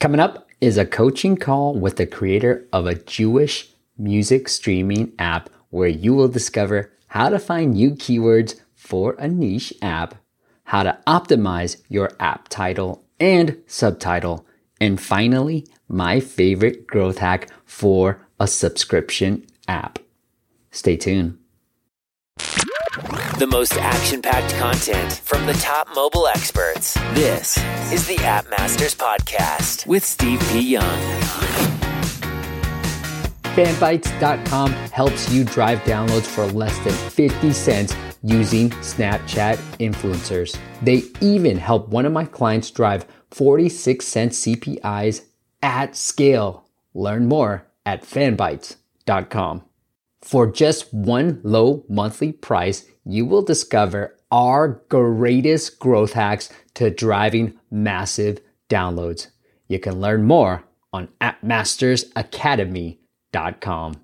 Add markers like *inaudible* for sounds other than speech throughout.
Coming up is a coaching call with the creator of a Jewish music streaming app where you will discover how to find new keywords for a niche app, how to optimize your app title and subtitle, and finally, my favorite growth hack for a subscription app. Stay tuned. The most action packed content from the top mobile experts. This is the App Masters Podcast with Steve P. Young. Fanbytes.com helps you drive downloads for less than 50 cents using Snapchat influencers. They even help one of my clients drive 46 cent CPIs at scale. Learn more at fanbytes.com. For just one low monthly price, you will discover our greatest growth hacks to driving massive downloads. You can learn more on appmastersacademy.com.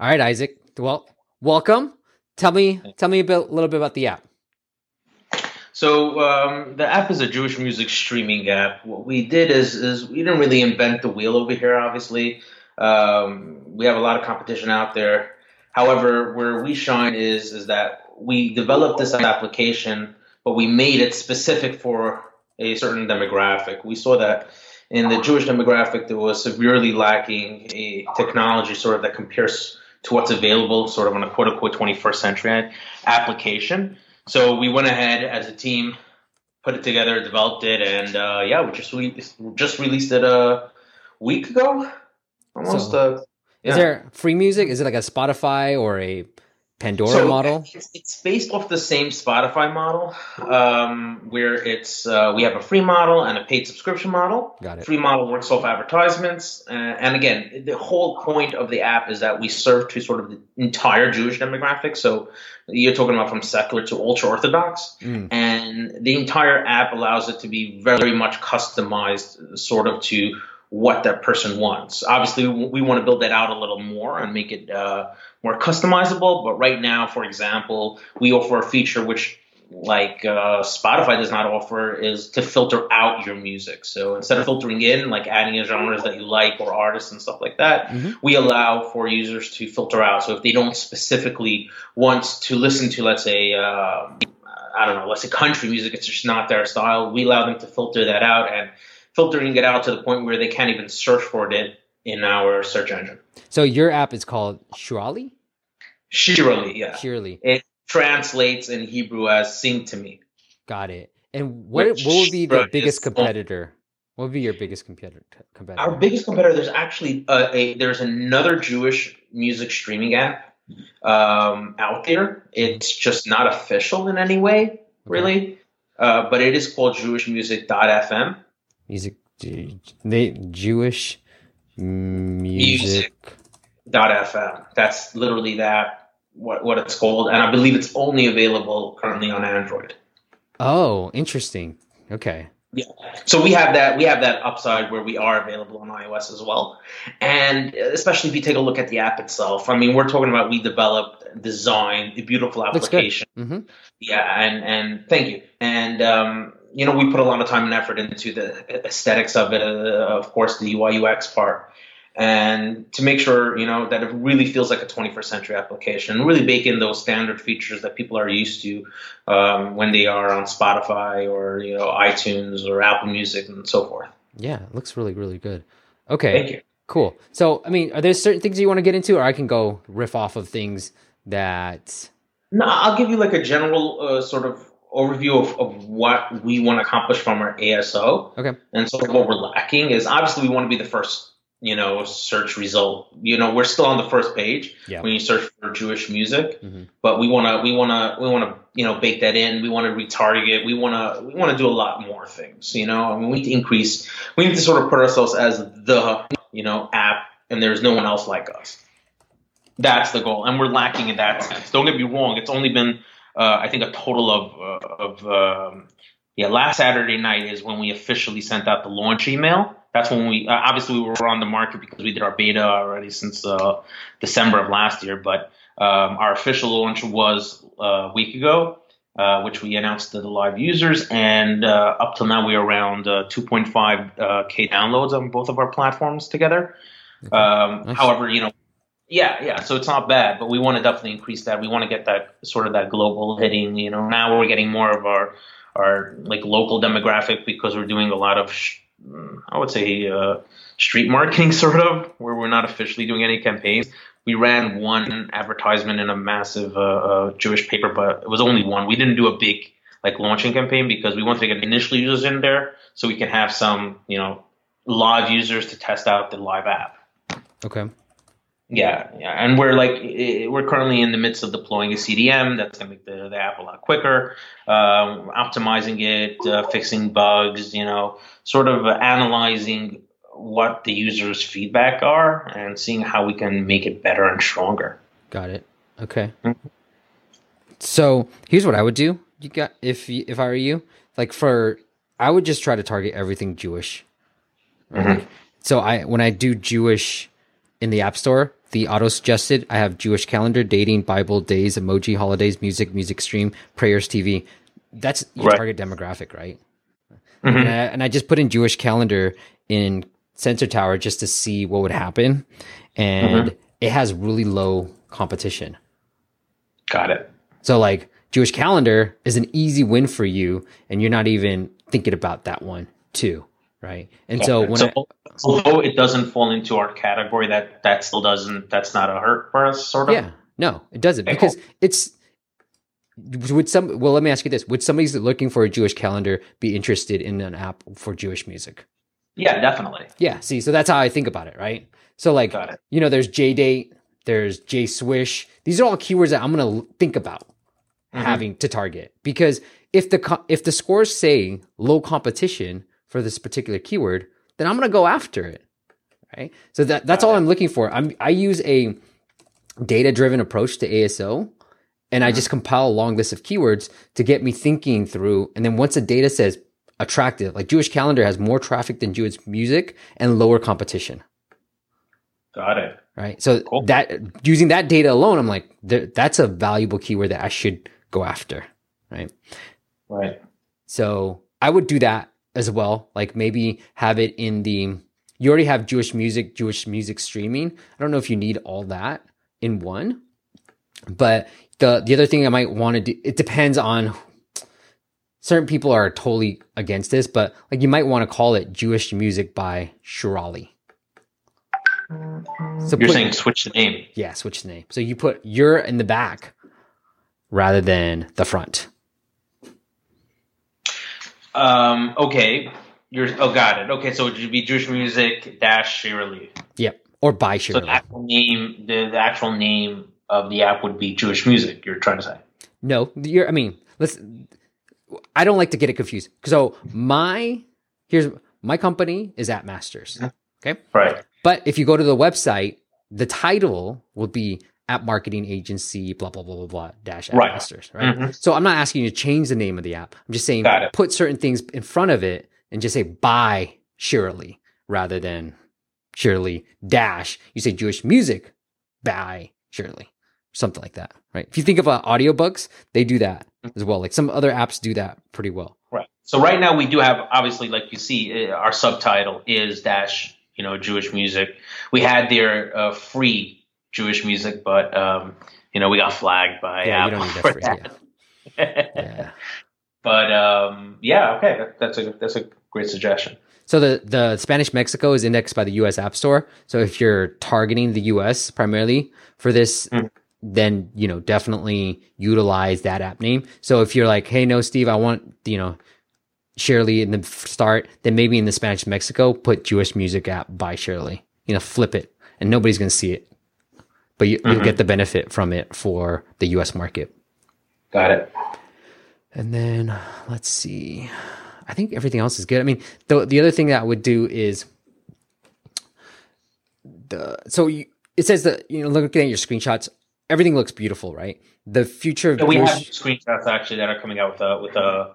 All right, Isaac. Well, welcome. Tell me, tell me a, bit, little bit about the app. So um, the app is a Jewish music streaming app. What we did is, is we didn't really invent the wheel over here. Obviously, um, we have a lot of competition out there. However, where we shine is is that we developed this application, but we made it specific for a certain demographic. We saw that in the Jewish demographic, there was severely lacking a technology sort of that compares to what's available, sort of on a quote unquote 21st century application. So we went ahead as a team, put it together, developed it, and uh, yeah, we just re- just released it a week ago, almost. So, uh, yeah. Is there free music? Is it like a Spotify or a Pandora so model? It's, it's, based off the same Spotify model, um, where it's uh, we have a free model and a paid subscription model. Got it. Free model works off advertisements, uh, and again, the whole point of the app is that we serve to sort of the entire Jewish demographic. So you're talking about from secular to ultra orthodox, mm. and the entire app allows it to be very much customized, sort of to what that person wants. Obviously, we want to build that out a little more and make it uh, more customizable. But right now, for example, we offer a feature which like uh, Spotify does not offer is to filter out your music. So instead of filtering in, like adding in genres that you like or artists and stuff like that, mm-hmm. we allow for users to filter out. So if they don't specifically want to listen to, let's say, uh, I don't know, let's say country music, it's just not their style. We allow them to filter that out and filtering it out to the point where they can't even search for it in our search engine. So your app is called Shirali? Shirali, yeah. Shirali. It translates in Hebrew as "sing to me." Got it. And what what would be the biggest competitor? What would be your biggest competitor? competitor? Our biggest competitor. There's actually a, a there's another Jewish music streaming app um, out there. It's just not official in any way, really. Okay. Uh, but it is called JewishMusic.fm. Music, they Jewish music. music.fm. That's literally that what what it's called, and I believe it's only available currently on Android. Oh, interesting. Okay. Yeah. So we have that we have that upside where we are available on iOS as well. And especially if you take a look at the app itself. I mean, we're talking about we developed, designed a beautiful application. Mm-hmm. Yeah, and and thank you. And um, you know, we put a lot of time and effort into the aesthetics of it, uh, of course, the UI UX part. And to make sure you know that it really feels like a 21st century application really bake in those standard features that people are used to um, when they are on spotify or you know itunes or apple music and so forth. Yeah it looks really really good. Okay thank you. cool. So i mean are there certain things you want to get into or i can go riff off of things that no i'll give you like a general uh, sort of overview of, of what we want to accomplish from our aso okay. And of what we're lacking is obviously we want to be the first you know search result. You know we're still on the first page yeah. when you search for jewish music mm-hmm. but we want to we want to we want to you know bake that in. We want to retarget. We want to we want to do a lot more things you know? I mean we need to increase we need to sort of put ourselves as the you know app and there's no one else like us. That's the goal and we're lacking in that sense. Don't get me wrong it's only been uh, i think a total of uh, of um, yeah last saturday night is when we officially sent out the launch email that's when we uh, obviously we were on the market because we did our beta already since uh, December of last year. But um, our official launch was uh, a week ago, uh, which we announced to the live users, and uh, up till now we're around uh, 2.5 uh, k downloads on both of our platforms together. Okay. Um, nice. However, you know, yeah, yeah, so it's not bad, but we want to definitely increase that. We want to get that sort of that global hitting. You know, now we're getting more of our our like local demographic because we're doing a lot of, sh- I would say, uh, street marketing *laughs* sort of, where we're not officially doing any campaigns we ran one advertisement in a massive uh, uh, Jewish paper, but it was only one. We didn't do a big like launching campaign because we wanted to get initial users in there so we can have some you know live users to test out the live app. Okay. Yeah, yeah, and we're like we're currently in the midst of deploying a CDN that's gonna make the, the app a lot quicker, um, optimizing it, uh, fixing bugs, you know, sort of analyzing what the user's feedback are and seeing how we can make it better and stronger. Got it. Okay. Mm-hmm. So here's what I would do. You got if if I were you, like for I would just try to target everything Jewish. Mm-hmm. So I when I do Jewish in the App Store, the auto suggested I have Jewish calendar, dating, Bible, days, emoji, holidays, music, music stream, prayers, TV. That's your right. target demographic, right? Mm-hmm. And, I, and I just put in Jewish calendar in Sensor Tower just to see what would happen, and mm-hmm. it has really low competition. Got it. So like Jewish calendar is an easy win for you, and you're not even thinking about that one too, right? And so when so, I, although it doesn't fall into our category, that that still doesn't. That's not a hurt for us, sort of. Yeah, no, it doesn't okay, because cool. it's. Would some well? Let me ask you this: Would somebody looking for a Jewish calendar be interested in an app for Jewish music? Yeah, definitely. Yeah. See, so that's how I think about it, right? So like, you know, there's JDate, there's JSwipe. These are all keywords that I'm going to think about mm-hmm. having to target because if the if the scores say low competition for this particular keyword, then I'm going to go after it. Right. So that that's all. I'm looking for. I'm I use a data driven approach to ASO and I mm-hmm. just compile a long list of keywords to get me thinking through. And then once the data says attractive. Like Jewish calendar has more traffic than Jewish music and lower competition. Got it. Right. So cool. that using that data alone, I'm like, that's a valuable keyword that I should go after. Right. Right. So I would do that as well. Like maybe have it in the, you already have Jewish music, Jewish music streaming. I don't know if you need all that in one, but the, the other thing I might want to do, it depends on certain people are totally against this, but like you might want to call it Jewish music by Shirali. So you're put, saying switch the name. Yeah, switch the name. So you put you're in the back rather than the front. Um. Okay. You're. Oh, got it. Okay. So it would be Jewish music dash Shirali. Yep. Or by Shirali. So the actual name, the, the actual name of the app would be Jewish music. You're trying to say. No, you're. I mean, let's I don't like to get it confused. So my here's my company is App Masters. Okay. Right. But if you go to the website, the title will be app marketing agency, blah, blah, blah, blah, blah, dash app right. masters. Right. Mm-hmm. So I'm not asking you to change the name of the app. I'm just saying put certain things in front of it and just say by Shirali rather than Shirali dash. You say Jewish music by Shirali something like that, right? If you think about audiobooks, they do that as well. Like some other apps do that pretty well. Right. So right now we do have obviously, like you see, uh, our subtitle is dash, you know, Jewish music. We had their uh, free Jewish music, but um, you know, we got flagged by yeah, Apple need that free. That. Yeah. yeah. *laughs* But um, yeah, okay, that's a that's a great suggestion. So the the Spanish Mexico is indexed by the U.S. App Store. So if you're targeting the U.S. primarily for this mm then you know definitely utilize that app name. So if you're like, hey, no, Steve, I want you know Shirali in the start, then maybe in the Spanish Mexico, put Jewish music app by Shirali. You know, flip it, and nobody's gonna see it, but you, will mm-hmm. get the benefit from it for the U.S. market. Got it. And then let's see. I think everything else is good. I mean, the the other thing that I would do is the so you, it says that you know looking at your screenshots everything looks beautiful, right? The future of yeah, we have screenshots actually that are coming out with a with a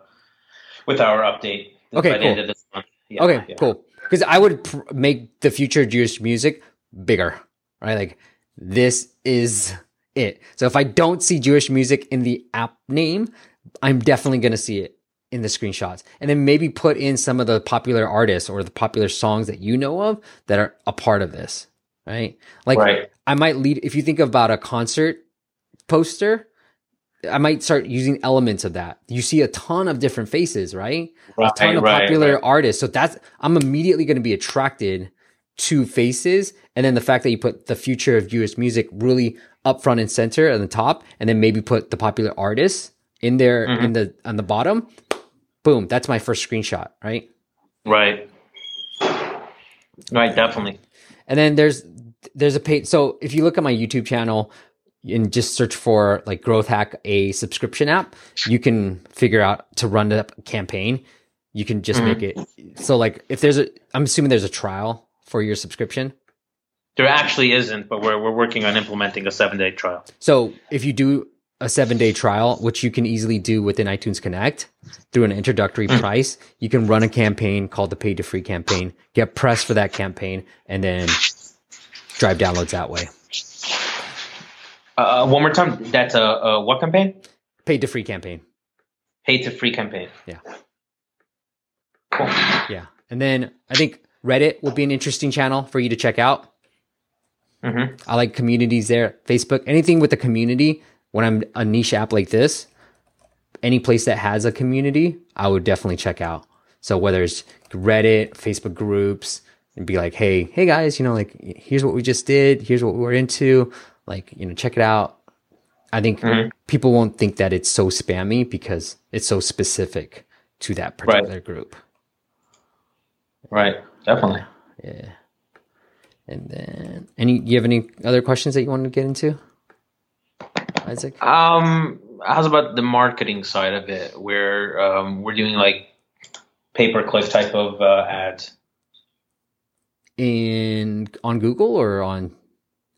with our update. Okay, cool. Yeah, okay, yeah. cool. Because I would pr- make the future Jewish music bigger, right? Like this is it. So if I don't see Jewish music in the app name, I'm definitely going to see it in the screenshots and then maybe put in some of the popular artists or the popular songs that you know of that are a part of this, right? Like Right. I might lead if you think about a concert poster, I might start using elements of that. You see a ton of different faces, right? a ton of right, popular right. artists. So that's I'm immediately going to be attracted to faces, and then the fact that you put the future of Jewish music really up front and center at the top, and then maybe put the popular artists in there Mm-hmm. in the on the bottom. Boom! That's my first screenshot, right? Right. Right, definitely. And then there's there's a page. So if you look at my YouTube channel and just search for like Growth Hack, a subscription app, you can figure out to run a campaign. You can just make it so like if there's a, I'm assuming there's a trial for your subscription. There actually isn't, but we're we're working on implementing a seven day trial. So if you do a seven day trial, which you can easily do within iTunes Connect through an introductory price, you can run a campaign called the pay to free campaign, get press for that campaign, and then drive downloads that way. Uh, one more time. That's a, a what campaign? Paid to free campaign. Paid to free campaign. Yeah. Cool. Yeah. And then I think Reddit will be an interesting channel for you to check out. Mhm. I like communities there. Facebook, anything with a community, when I'm a niche app like this, any place that has a community, I would definitely check out. So whether it's Reddit, Facebook groups, and be like, hey, hey guys, you know, like here's what we just did, here's what we're into, like, you know, check it out. I think people won't think that it's so spammy because it's so specific to that particular group. Right. Definitely. Yeah. And then, any, you have any other questions that you want to get into? Isaac? Um, how's about the marketing side of it, where um, we're doing like pay per click type of uh, ads In, on Google or on?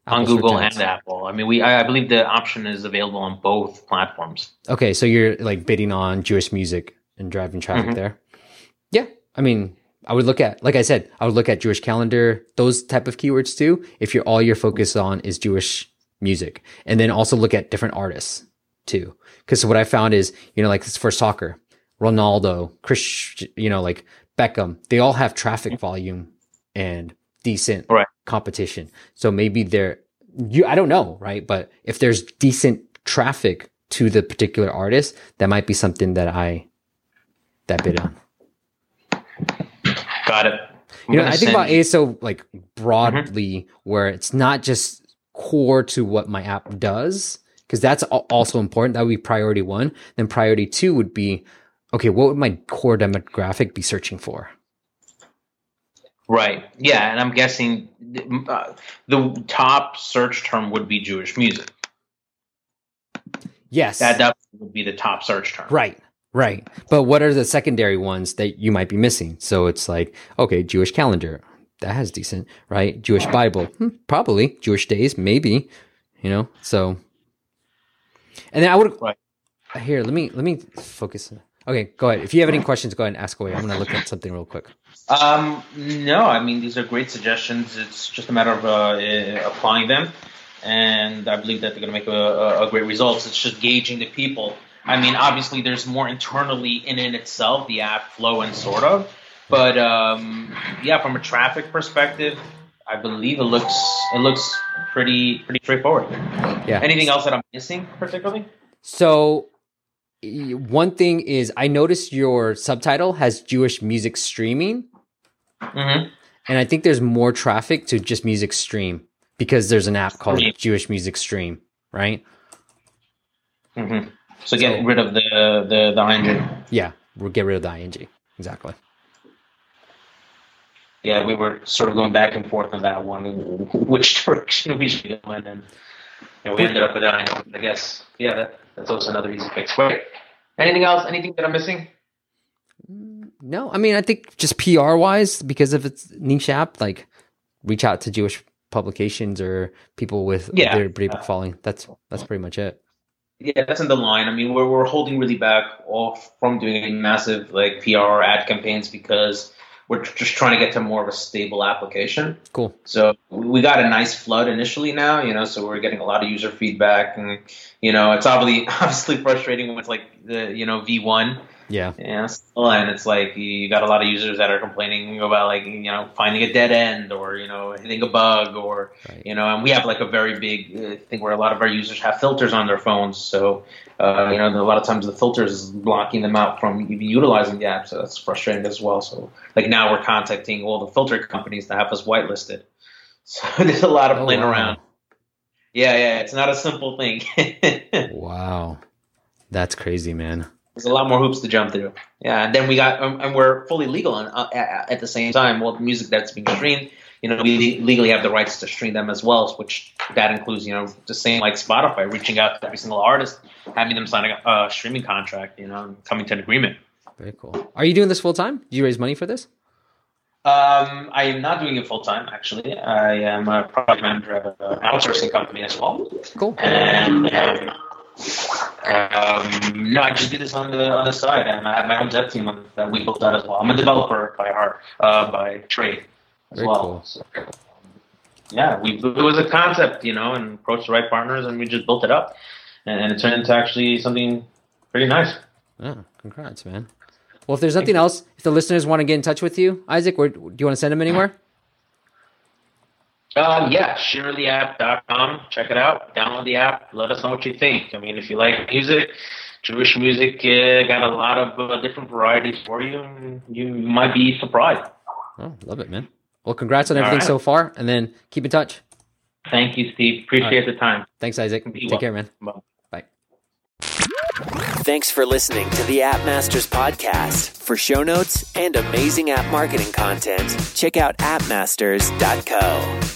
on Google and? Apple? I mean, we I I believe the option is available on both platforms. Okay, so you're like bidding on Jewish music and driving traffic Mhm. there. Yeah, I mean, I would look at, like I said, I would look at Jewish calendar, those type of keywords too. If you're all you're focused on is Jewish music, and then also look at different artists too. Because what I found is, you know, like for soccer, Ronaldo, Chris, you know, like Beckham, they all have traffic mm-hmm. volume and decent Right. competition. So maybe they're you I don't know, right? But if there's decent traffic to the particular artist, that might be something that I that bid on. Got it. I'm You know, I think about ASO like broadly where it's not just core to what my app does, because that's also important. That would be priority one. Then priority two would be, okay, what would my core demographic be searching for? Right. Yeah, and I'm guessing the, uh, the top search term would be Jewish music. Yes. That that would be the top search term. Right. Right. But what are the secondary ones that you might be missing? So it's like, okay, Jewish calendar. That has decent, right? Jewish Bible. Hmm, probably. Jewish days, maybe. You know? So and then I would Right. here, let me let me focus. Okay, go ahead. If you have any questions, go ahead and ask away. I'm gonna look at something real quick. Um, no, I mean these are great suggestions. It's just a matter of uh, applying them, and I believe that they're going to make a, a, a great results. It's just gauging the people. I mean, obviously, there's more internally in it itself, the app flow and sort of, but um, yeah, from a traffic perspective, I believe it looks it looks pretty pretty straightforward. Yeah. Anything else that I'm missing particularly? So one thing is I noticed your subtitle has Jewish music streaming. Mm-hmm. And I think there's more traffic to just music stream because there's an app called Jewish Music Stream, right? Mm-hmm. So get So- rid of the the the ING. Yeah, we'll get rid of the ing. Exactly. yeah, we were sort of going back and forth on that one, which *laughs* direction we should go in, and you know, we ended up with that. I guess, yeah, that, that's also another easy fix. Wait, anything else? Anything that I'm missing? Mm, no, I mean I think just PR wise, because if it's niche app, like reach out to Jewish publications or people with Yeah. their big following. That's that's pretty much it. Yeah, that's in the line. I mean, we're we're holding really back off from doing massive like PR ad campaigns because we're just trying to get to more of a stable application. Cool. So we got a nice flood initially now, you know, so we're getting a lot of user feedback and you know, it's obviously *laughs* obviously frustrating when it's like the you know V1 yeah. Yeah. And it's like you got a lot of users that are complaining about like you know finding a dead end or you know hitting a bug or right. you know and we have like a very big uh, thing where a lot of our users have filters on their phones so uh, you know a lot of times the filters is blocking them out from even utilizing the app so that's frustrating as well so like now we're contacting all the filter companies that have us whitelisted *laughs* so there's a lot of oh, playing wow. around yeah yeah it's not a simple thing *laughs* wow that's crazy man there's a lot more hoops to jump through. Yeah, and then we got, um, and we're fully legal on, uh, at the same time. Well, the music that's being streamed, you know, we legally have the rights to stream them as well, which that includes, you know, the same like Spotify, reaching out to every single artist, having them sign a uh, streaming contract, you know, coming to an agreement. Very cool. Are you doing this full time? Do you raise money for this? Um, I am not doing it full time. Actually, I am a project manager at an outsourcing company as well. Cool. And um, um, no, I just did this on the on the side, and I have my own dev team that we built out as well. I'm a developer by heart, uh, by trade as Very well. Cool. So, yeah, we it was a concept, you know, and approached the right partners, and we just built it up, and, and it turned into actually something pretty nice. Yeah, congrats, man. Well, if there's nothing else, if the listeners want to get in touch with you, Isaac, where, do you want to send them anywhere? Um, yeah, sharetheapp.com. Check it out. Download the app. Let us know what you think. I mean, if you like music, Jewish music uh, got a lot of uh, different varieties for you, and you might be surprised. Oh, love it, man. Well, congrats on everything right. so far, and then keep in touch. Thank you, Steve. Appreciate right. the time. Thanks, Isaac. Be Take well. care, man. Bye. Bye. Thanks for listening to the App Masters podcast. For show notes and amazing app marketing content, check out appmasters.co.